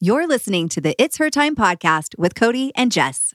You're listening to the It's Her Time podcast with Cody and Jess.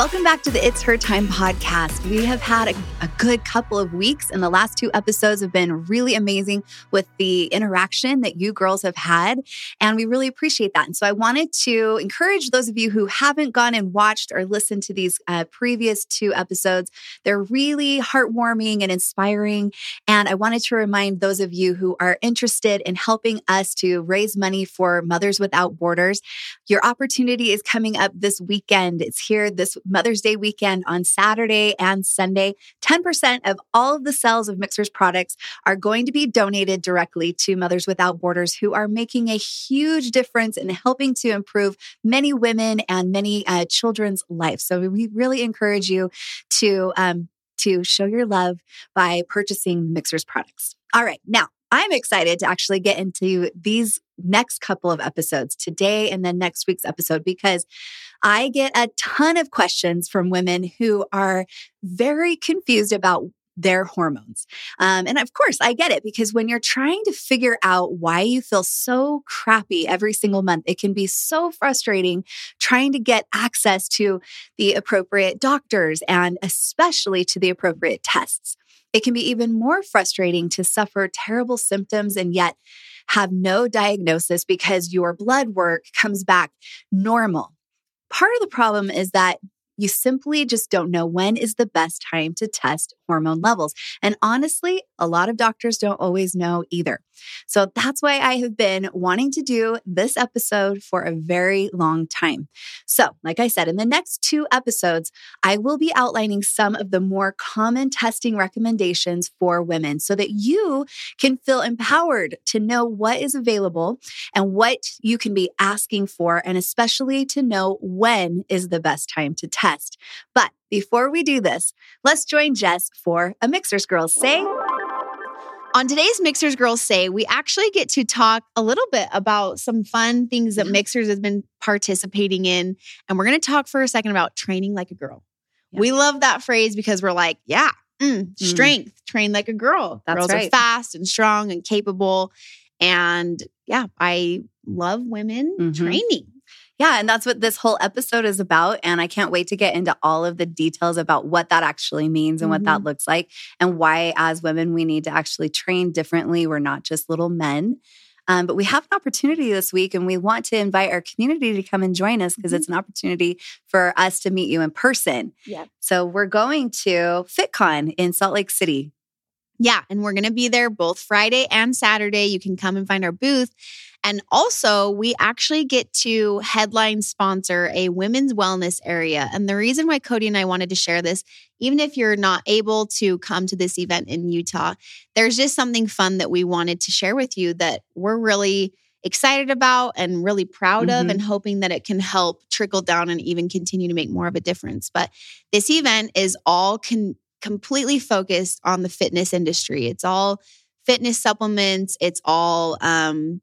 Welcome back to the It's Her Time podcast. We have had a, a, good couple of weeks, and the last two episodes have been really amazing with the interaction that you girls have had. And we really appreciate that. And so I wanted to encourage those of you who haven't gone and watched or listened to these uh, previous two episodes. They're really heartwarming and inspiring. And I wanted to remind those of you who are interested in helping us to raise money for Mothers Without Borders. Your opportunity is coming up this weekend. It's here this Mother's Day weekend on Saturday and Sunday. 10% of all of the sales of Mixher's products are going to be donated directly to Mothers Without Borders, who are making a huge difference in helping to improve many women and many uh, children's lives. So we really encourage you to, um, to show your love by purchasing Mixher's products. All right. Now, I'm excited to actually get into these next couple of episodes today and then next week's episode because I get a ton of questions from women who are very confused about their hormones. Um, and of course, I get it because when you're trying to figure out why you feel so crappy every single month, it can be so frustrating trying to get access to the appropriate doctors and especially to the appropriate tests. It can be even more frustrating to suffer terrible symptoms and yet have no diagnosis because your blood work comes back normal. Part of the problem is that you simply just don't know when is the best time to test hormone levels. And honestly, a lot of doctors don't always know either. So that's why I have been wanting to do this episode for a very long time. So, like I said, in the next two episodes, I will be outlining some of the more common testing recommendations for women so that you can feel empowered to know what is available and what you can be asking for, and especially to know when is the best time to test. But before we do this, let's join Jess for a Mixhers Girls Say. On today's Mixhers Girls Say, we actually get to talk a little bit about some fun things that Mixhers has been participating in. And we're going to talk for a second about training like a girl. Yeah. We love that phrase because we're like, yeah, mm, mm. strength, mm. train like a girl. That's Girls right. are fast and strong and capable. And yeah, I love women mm-hmm. training. Yeah, and that's what this whole episode is about. And I can't wait to get into all of the details about what that actually means and mm-hmm. what that mm-hmm. looks like, and why, as women, we need to actually train differently. We're not just little men. Um, but we have an opportunity this week, and we want to invite our community to come and join us because mm-hmm. it's an opportunity for us to meet you in person. Yeah. So we're going to FitCon in Salt Lake City. Yeah, and we're going to be there both Friday and Saturday. You can come and find our booth. And also, we actually get to headline sponsor a women's wellness area. And the reason why Cody and I wanted to share this, even if you're not able to come to this event in Utah, there's just something fun that we wanted to share with you that we're really excited about and really proud mm-hmm. of and hoping that it can help trickle down and even continue to make more of a difference. But this event is all con- completely focused on the fitness industry. It's all fitness supplements, it's all um,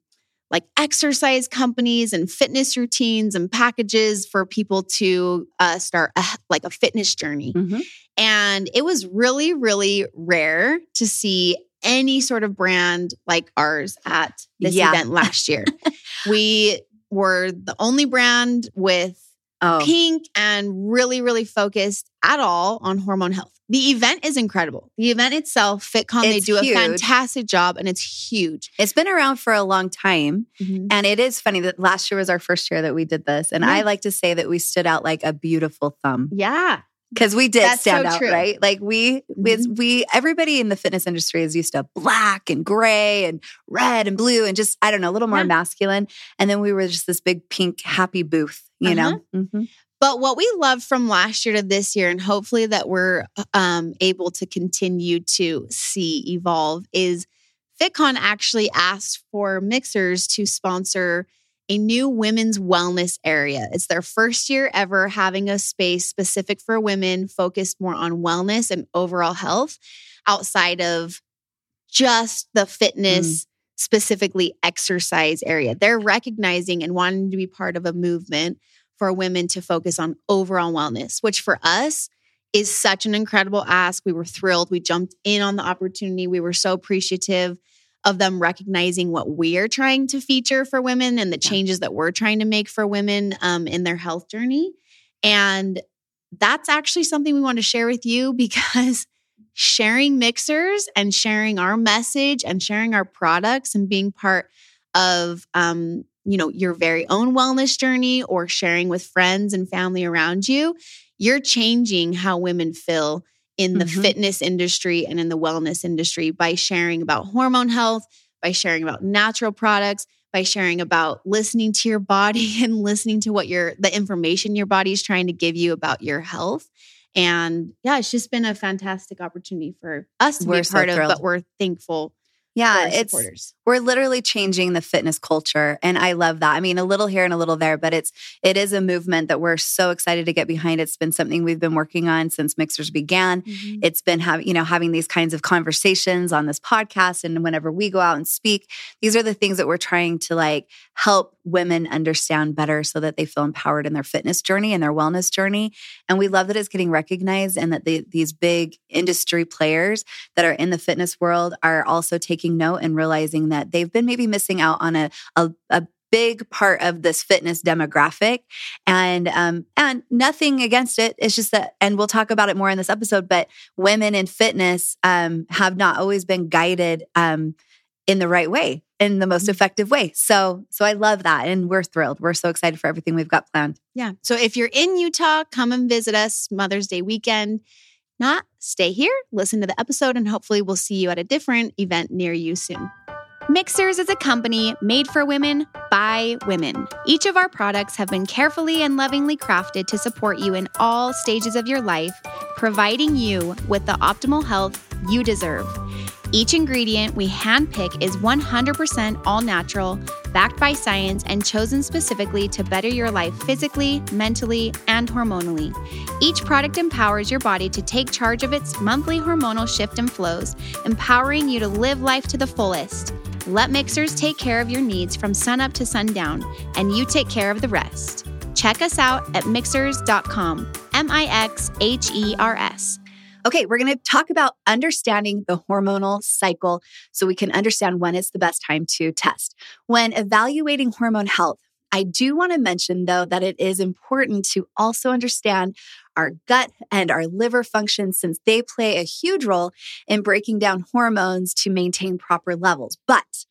like exercise companies and fitness routines and packages for people to uh, start a, like a fitness journey. Mm-hmm. And it was really, really rare to see any sort of brand like ours at this yeah. event last year. we were the only brand with oh. pink and really, really focused at all on hormone health. The event is incredible. The event itself, FitCon, it's they do huge. a fantastic job and it's huge. It's been around for a long time. Mm-hmm. And it is funny that last year was our first year that we did this. And I like to say that we stood out like a beautiful thumb. Yeah. Because we did That's stand so out, true. right? Like we, mm-hmm. we, everybody in the fitness industry is used to black and gray and red and blue and just, I don't know, a little more yeah. masculine. And then we were just this big pink happy booth, you uh-huh. know? But what we love from last year to this year, and hopefully that we're um, able to continue to see evolve, is FitCon actually asked for Mixhers to sponsor a new women's wellness area. It's their first year ever having a space specific for women focused more on wellness and overall health outside of just the fitness. Mm. Specifically, exercise area. They're recognizing and wanting to be part of a movement for women to focus on overall wellness, which for us is such an incredible ask. We were thrilled. We jumped in on the opportunity. We were so appreciative of them recognizing what we're trying to feature for women and the changes that we're trying to make for women um, in their health journey. And that's actually something we want to share with you because sharing Mixhers and sharing our message and sharing our products and being part of um, you know your very own wellness journey or sharing with friends and family around you you're changing how women feel in the Mhm. fitness industry and in the wellness industry by sharing about hormone health by sharing about natural products by sharing about listening to your body and listening to what your the information your body is trying to give you about your health and yeah it's just been a fantastic opportunity for us to be We're a so part of but we're thankful Yeah, it's supporters we're literally changing the fitness culture and I love that. I mean, a little here and a little there, but it's it is a movement that we're so excited to get behind. It's been something we've been working on since Mixhers began. Mm-hmm. It's been having, you know, having these kinds of conversations on this podcast and whenever we go out and speak, these are the things that we're trying to like help women understand better so that they feel empowered in their fitness journey and their wellness journey. And we love that it's getting recognized and that the, these big industry players that are in the fitness world are also taking note and realizing that they've been maybe missing out on a, a, a big part of this fitness demographic. And um and nothing against it. It's just that and we'll talk about it more in this episode but women in fitness um have not always been guided um in the right way in the most effective way. So so i love that and we're thrilled. We're so excited for everything we've got planned. Yeah. So if you're in Utah, come and visit us Mother's Day weekend. Not stay here, listen to the episode, and hopefully we'll see you at a different event near you soon. Mixhers is a company made for women by women. Each of our products have been carefully and lovingly crafted to support you in all stages of your life, providing you with the optimal health you deserve. Each ingredient we handpick is 100% all natural, backed by science, and chosen specifically to better your life physically, mentally, and hormonally. Each product empowers your body to take charge of its monthly hormonal shift and flows, empowering you to live life to the fullest. Let Mixhers take care of your needs from sunup to sundown, and you take care of the rest. Check us out at mixhers.com. M I X H E R S. Okay, we're going to talk about understanding the hormonal cycle so we can understand when it's the best time to test. When evaluating hormone health, I do want to mention though that it is important to also understand our gut and our liver function since they play a huge role in breaking down hormones to maintain proper levels. But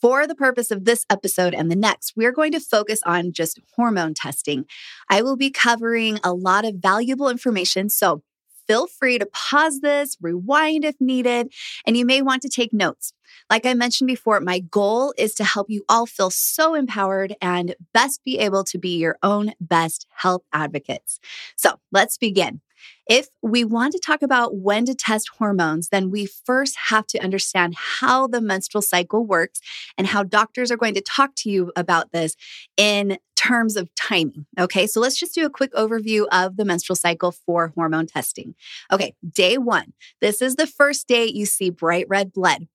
for the purpose of this episode and the next, we're going to focus on just hormone testing. I will be covering a lot of valuable information. So feel free to pause this, rewind if needed, and you may want to take notes. Like I mentioned before, my goal is to help you all feel so empowered and best be able to be your own best health advocates. So let's begin. If we want to talk about when to test hormones, then we first have to understand how the menstrual cycle works and how doctors are going to talk to you about this in terms of timing. Okay, so let's just do a quick overview of the menstrual cycle for hormone testing. Okay, day one. This is the first day you see bright red blood.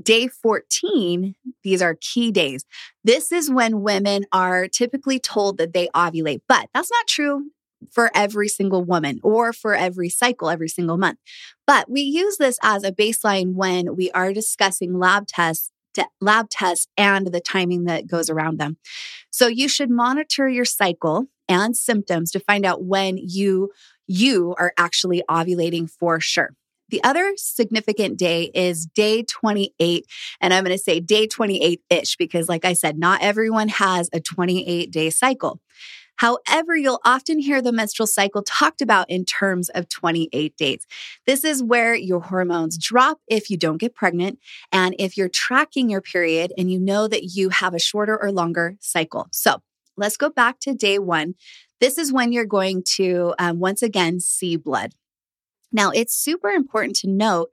Day 14, these are key days. This is when women are typically told that they ovulate, but that's not true for every single woman or for every cycle, every single month. But we use this as a baseline when we are discussing lab tests lab tests and the timing that goes around them. So you should monitor your cycle and symptoms to find out when you you are actually ovulating for sure. The other significant day is day 28. And I'm going to say day 28 ish because, like I said, not everyone has a 28 day cycle. However, you'll often hear the menstrual cycle talked about in terms of 28 days. This is where your hormones drop if you don't get pregnant and if you're tracking your period and you know that you have a shorter or longer cycle. So let's go back to day one. This is when you're going to um, once again see blood. Now, it's super important to note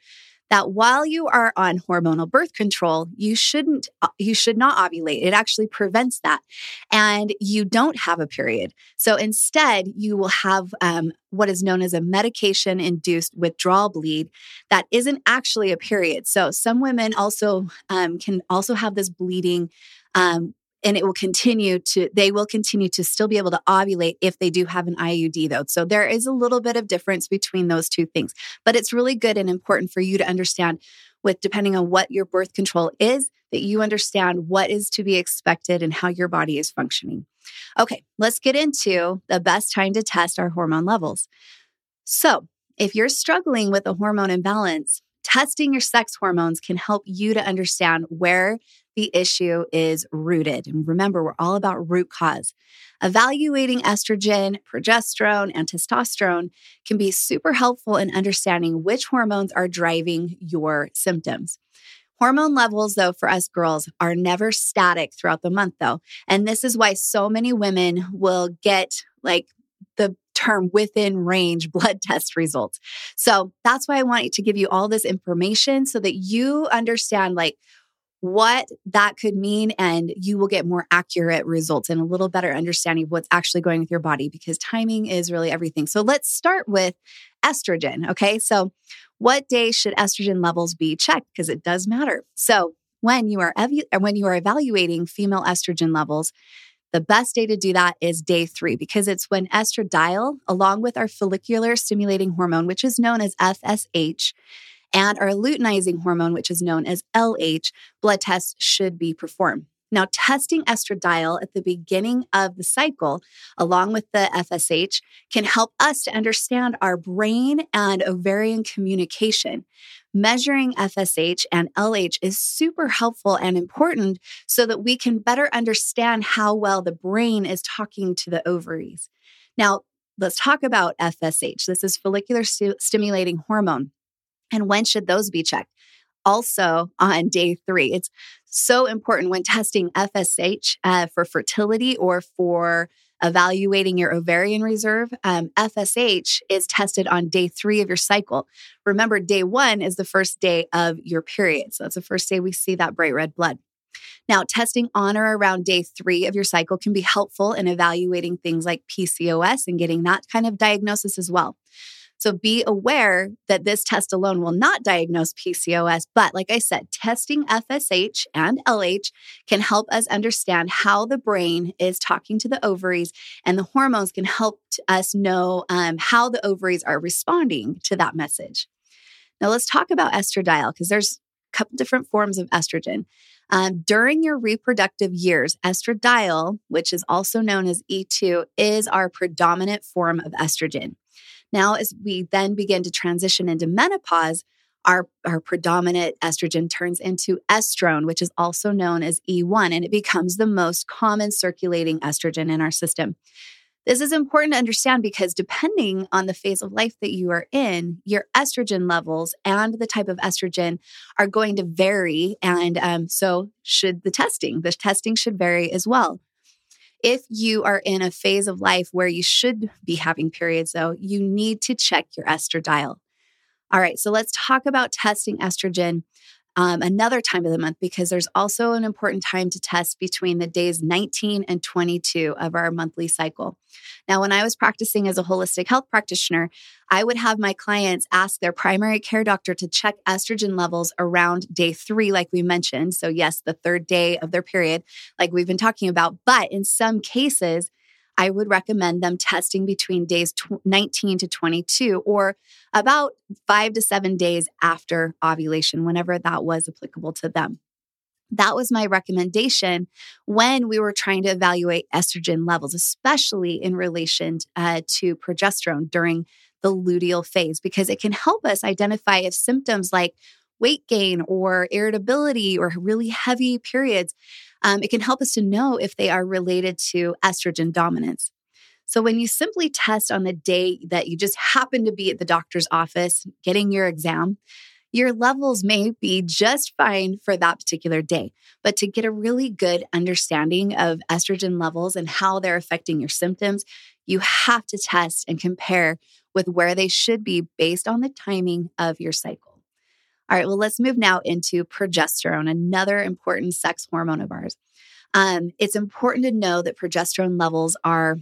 that while you are on hormonal birth control, you shouldn't, uh, you should not ovulate. It actually prevents that. And you don't have a period. So instead, you will have um, what is known as a medication induced withdrawal bleed that isn't actually a period. So some women also um, can also have this bleeding. Um, and it will continue to, they will continue to still be able to ovulate if they do have an IUD though. So there is a little bit of difference between those two things, but it's really good and important for you to understand with depending on what your birth control is, that you understand what is to be expected and how your body is functioning. Okay, let's get into the best time to test our hormone levels. So, if you're struggling with a hormone imbalance, testing your sex hormones can help you to understand where the issue is rooted. And remember, we're all about root cause. Evaluating estrogen, progesterone, and testosterone can be super helpful in understanding which hormones are driving your symptoms. Hormone levels, though, for us girls are never static throughout the month, though. And this is why so many women will get like the term within range blood test results. So that's why I want to give you all this information so that you understand like what that could mean and you will get more accurate results and a little better understanding of what's actually going with your body because timing is really everything. So let's start with estrogen. Okay. So what day should estrogen levels be checked? Because it does matter. So when you are ev- when you are evaluating female estrogen levels, the best day to do that is day three because it's when estradiol, along with our follicular stimulating hormone, which is known as FSH, and our luteinizing hormone, which is known as LH, blood tests should be performed. Now, testing estradiol at the beginning of the cycle, along with the FSH, can help us to understand our brain and ovarian communication. Measuring FSH and LH is super helpful and important so that we can better understand how well the brain is talking to the ovaries. Now, let's talk about FSH. This is follicular st- stimulating hormone. And when should those be checked? Also on day three. It's so important when testing FSH uh, for fertility or for evaluating your ovarian reserve. Um, FSH is tested on day three of your cycle. Remember, day one is the first day of your period. So that's the first day we see that bright red blood. Now, testing on or around day three of your cycle can be helpful in evaluating things like PCOS and getting that kind of diagnosis as well. So be aware that this test alone will not diagnose PCOS. But like I said, testing FSH and LH can help us understand how the brain is talking to the ovaries, and the hormones can help us know um, how the ovaries are responding to that message. Now, let's talk about estradiol because there's a couple different forms of estrogen. Um, during your reproductive years, estradiol, which is also known as E2, is our predominant form of estrogen. Now, as we then begin to transition into menopause, our, our predominant estrogen turns into estrone, which is also known as E1, and it becomes the most common circulating estrogen in our system. This is important to understand because depending on the phase of life that you are in, your estrogen levels and the type of estrogen are going to vary. And um, so, should the testing, the testing should vary as well. If you are in a phase of life where you should be having periods, though, you need to check your estradiol. All right, so let's talk about testing estrogen um, another time of the month because there's also an important time to test between the days 19 and 22 of our monthly cycle. Now, when I was practicing as a holistic health practitioner, I would have my clients ask their primary care doctor to check estrogen levels around day three, like we mentioned. So, yes, the third day of their period, like we've been talking about. But in some cases, I would recommend them testing between days 19 to 22 or about five to seven days after ovulation, whenever that was applicable to them. That was my recommendation when we were trying to evaluate estrogen levels, especially in relation uh, to progesterone during the luteal phase, because it can help us identify if symptoms like weight gain or irritability or really heavy periods um, it can help us to know if they are related to estrogen dominance. So, when you simply test on the day that you just happen to be at the doctor's office getting your exam, your levels may be just fine for that particular day. But to get a really good understanding of estrogen levels and how they're affecting your symptoms, you have to test and compare with where they should be based on the timing of your cycle. All right, well, let's move now into progesterone, another important sex hormone of ours. Um, it's important to know that progesterone levels are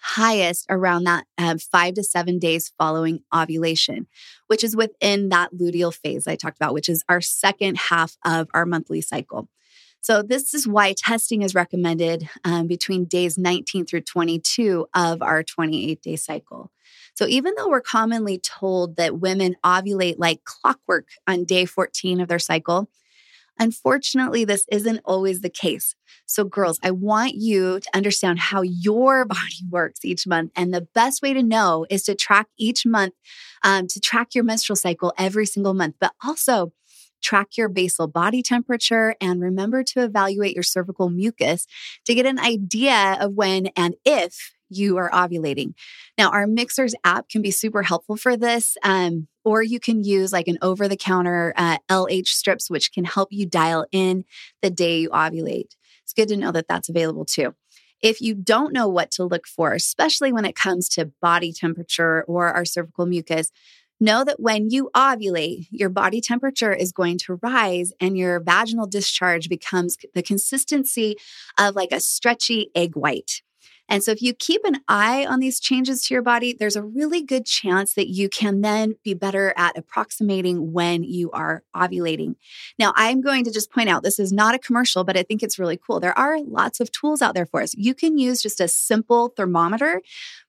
highest around that um, five to seven days following ovulation, which is within that luteal phase I talked about, which is our second half of our monthly cycle. So, this is why testing is recommended um, between days 19 through 22 of our 28 day cycle. So, even though we're commonly told that women ovulate like clockwork on day 14 of their cycle, Unfortunately, this isn't always the case. So, girls, I want you to understand how your body works each month. And the best way to know is to track each month, um, to track your menstrual cycle every single month, but also track your basal body temperature and remember to evaluate your cervical mucus to get an idea of when and if you are ovulating. Now, our Mixhers app can be super helpful for this. Um, or you can use like an over the counter uh, LH strips, which can help you dial in the day you ovulate. It's good to know that that's available too. If you don't know what to look for, especially when it comes to body temperature or our cervical mucus, know that when you ovulate, your body temperature is going to rise and your vaginal discharge becomes the consistency of like a stretchy egg white. And so if you keep an eye on these changes to your body, there's a really good chance that you can then be better at approximating when you are ovulating. Now, I'm going to just point out this is not a commercial, but I think it's really cool. There are lots of tools out there for us. You can use just a simple thermometer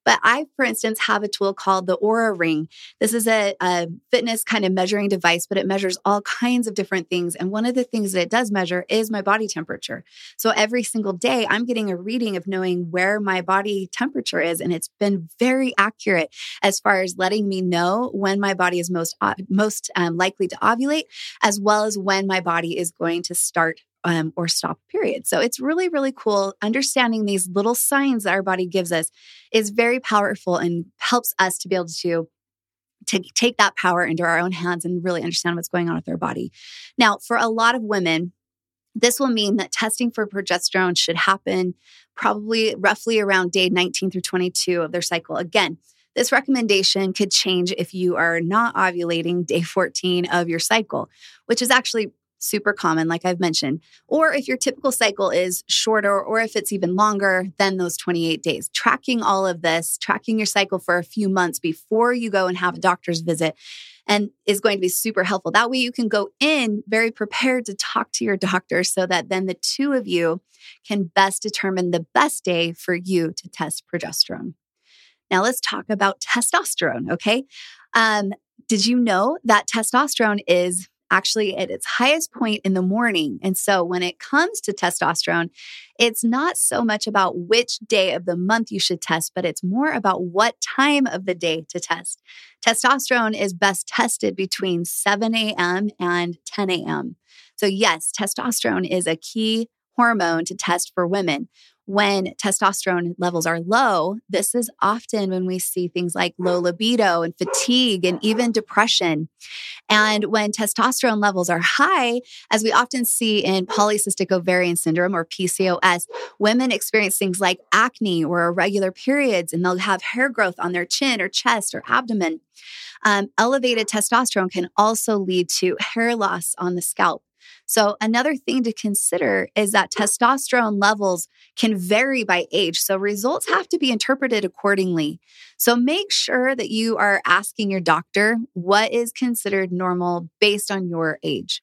but I, for instance, have a tool called the Oura Ring. This is a, a, fitness kind of measuring device, but it measures all kinds of different things. And one of the things that it does measure is my body temperature. So every single day, I'm getting a reading of knowing where my body temperature is. And it's been very accurate as far as letting me know when my body is most, most um, likely to ovulate, as well as when my body is going to start um, or stop period. So it's really, really cool. Understanding these little signs that our body gives us is very powerful and helps us to be able to to take that power into our own hands and really understand what's going on with our body. Now, for a lot of women, this will mean that testing for progesterone should happen probably roughly around day 19 through 22 of their cycle. Again, this recommendation could change if you are not ovulating day 14 of your cycle, which is actually super common, like I've mentioned. Or if your typical cycle is shorter, or if it's even longer than those 28 days, tracking all of this, tracking your cycle for a few months before you go and have a doctor's visit. And is going to be super helpful. That way, you can go in very prepared to talk to your doctor so that then the two of you can best determine the best day for you to test progesterone. Now, let's talk about testosterone, okay? Um, did you know that testosterone is actually at its highest point in the morning. And so when it comes to testosterone, it's not so much about which day of the month you should test, but it's more about what time of the day to test. Testosterone is best tested between 7 a.m. and 10 a.m. So, yes, testosterone is a key hormone to test for women when testosterone levels are low, this is often when we see things like low libido and fatigue and even depression. And when testosterone levels are high, as we often see in polycystic ovarian syndrome or PCOS, women experience things like acne or irregular periods, and they'll have hair growth on their chin or chest or abdomen. Um, elevated testosterone can also lead to hair loss on the scalp. So, another thing to consider is that testosterone levels can vary by age. So, results have to be interpreted accordingly. So, make sure that you are asking your doctor what is considered normal based on your age.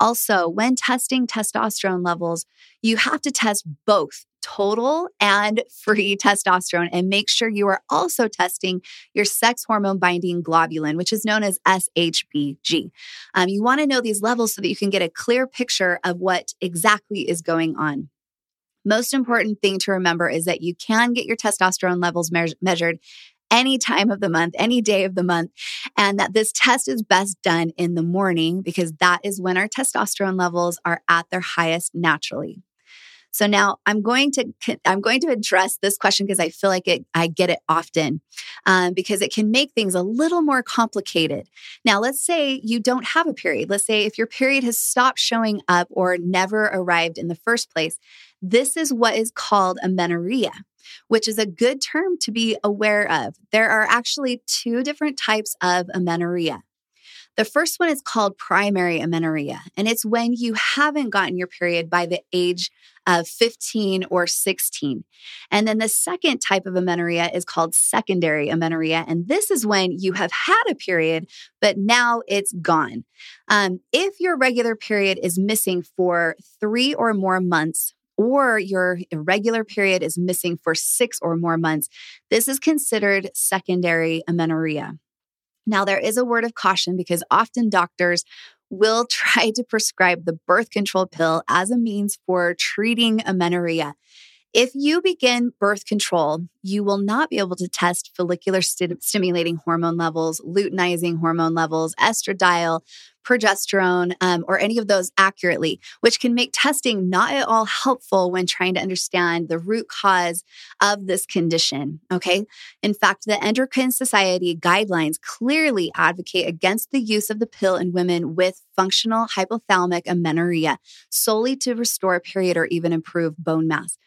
Also, when testing testosterone levels, you have to test both total and free testosterone and make sure you are also testing your sex hormone binding globulin, which is known as SHBG. Um, you want to know these levels so that you can get a clear picture of what exactly is going on. Most important thing to remember is that you can get your testosterone levels me- measured any time of the month, any day of the month, and that this test is best done in the morning because that is when our testosterone levels are at their highest naturally. So now I'm going to I'm going to address this question because I feel like it I get it often um, because it can make things a little more complicated. Now let's say you don't have a period. Let's say if your period has stopped showing up or never arrived in the first place. This is what is called amenorrhea which is a good term to be aware of. There are actually two different types of amenorrhea. The first one is called primary amenorrhea, and it's when you haven't gotten your period by the age of 15 or 16. And then the second type of amenorrhea is called secondary amenorrhea. And this is when you have had a period, but now it's gone. Um, if your regular period is missing for three or more months, or your irregular period is missing for six or more months, this is considered secondary amenorrhea. Now, there is a word of caution because often doctors will try to prescribe the birth control pill as a means for treating amenorrhea. If you begin birth control, you will not be able to test follicular st- stimulating hormone levels, luteinizing hormone levels, estradiol, progesterone, um, or any of those accurately, which can make testing not at all helpful when trying to understand the root cause of this condition. Okay. In fact, the Endocrine Society guidelines clearly advocate against the use of the pill in women with functional hypothalamic amenorrhea solely to restore period or even improve bone mass.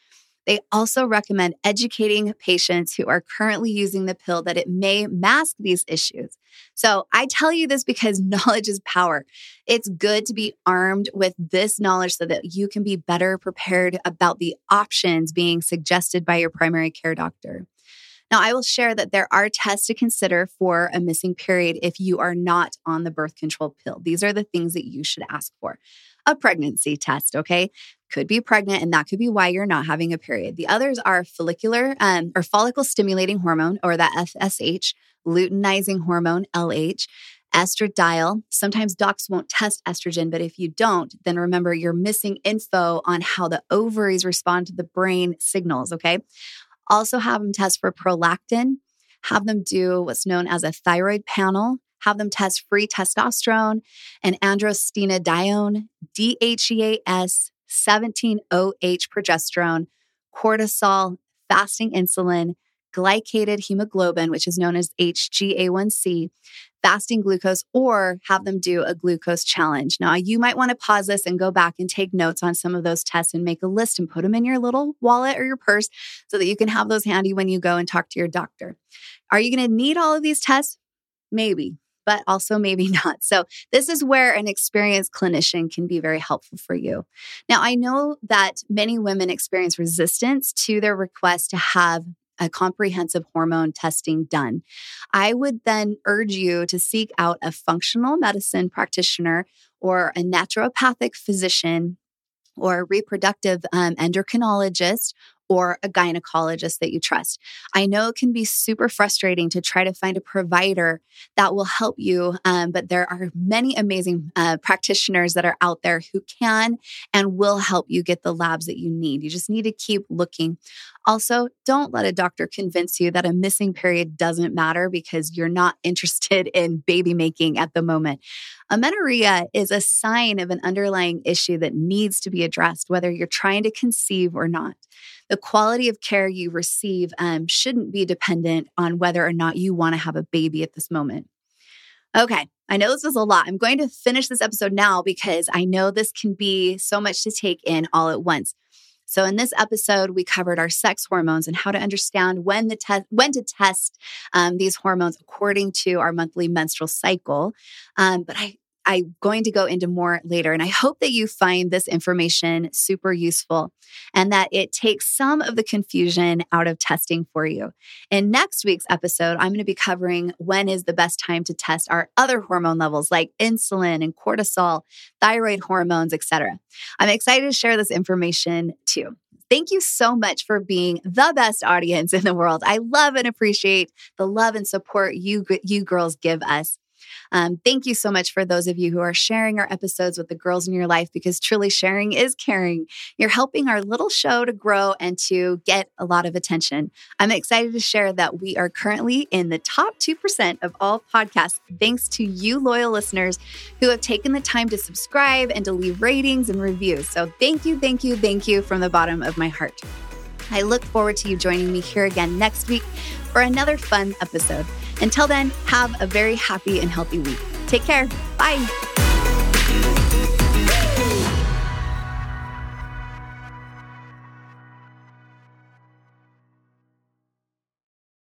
They also recommend educating patients who are currently using the pill that it may mask these issues. So I tell you this because knowledge is power. It's good to be armed with this knowledge so that you can be better prepared about the options being suggested by your primary care doctor. Now, I will share that there are tests to consider for a missing period if you are not on the birth control pill. These are the things that you should ask for. A pregnancy test, okay? Could be pregnant, and that could be why you're not having a period. The others are follicular um, or follicle stimulating hormone, or that FSH, luteinizing hormone, LH, estradiol. Sometimes docs won't test estrogen, but if you don't, then remember you're missing info on how the ovaries respond to the brain signals, okay? Also, have them test for prolactin, have them do what's known as a thyroid panel, have them test free testosterone and androstenedione, DHEAS, 17OH progesterone, cortisol, fasting insulin, glycated hemoglobin, which is known as HGA1C, fasting glucose, or have them do a glucose challenge. Now, you might want to pause this and go back and take notes on some of those tests and make a list and put them in your little wallet or your purse so that you can have those handy when you go and talk to your doctor. Are you going to need all of these tests? Maybe but also maybe not. So, this is where an experienced clinician can be very helpful for you. Now, I know that many women experience resistance to their request to have a comprehensive hormone testing done. I would then urge you to seek out a functional medicine practitioner or a naturopathic physician or a reproductive um, endocrinologist or a gynecologist that you trust. I know it can be super frustrating to try to find a provider that will help you, um, but there are many amazing uh, practitioners that are out there who can and will help you get the labs that you need. You just need to keep looking. Also, don't let a doctor convince you that a missing period doesn't matter because you're not interested in baby making at the moment. Amenorrhea is a sign of an underlying issue that needs to be addressed, whether you're trying to conceive or not the quality of care you receive um, shouldn't be dependent on whether or not you want to have a baby at this moment. Okay, I know this was a lot. I'm going to finish this episode now because I know this can be so much to take in all at once. So in this episode, we covered our sex hormones and how to understand when the test when to test um, these hormones according to our monthly menstrual cycle. Um, but I I'm going to go into more later. And I hope that you find this information super useful and that it takes some of the confusion out of testing for you. In next week's episode, I'm going to be covering when is the best time to test our other hormone levels like insulin and cortisol, thyroid hormones, etc. I'm excited to share this information too. Thank you so much for being the best audience in the world. I love and appreciate the love and support you you girls give us. Um, thank you so much for those of you who are sharing our episodes with the girls in your life because truly sharing is caring. You're helping our little show to grow and to get a lot of attention. I'm excited to share that we are currently in the top 2% of all podcasts, thanks to you, loyal listeners who have taken the time to subscribe and to leave ratings and reviews. So thank you, thank you, thank you from the bottom of my heart. I look forward to you joining me here again next week for another fun episode. Until then, have a very happy and healthy week. Take care. Bye.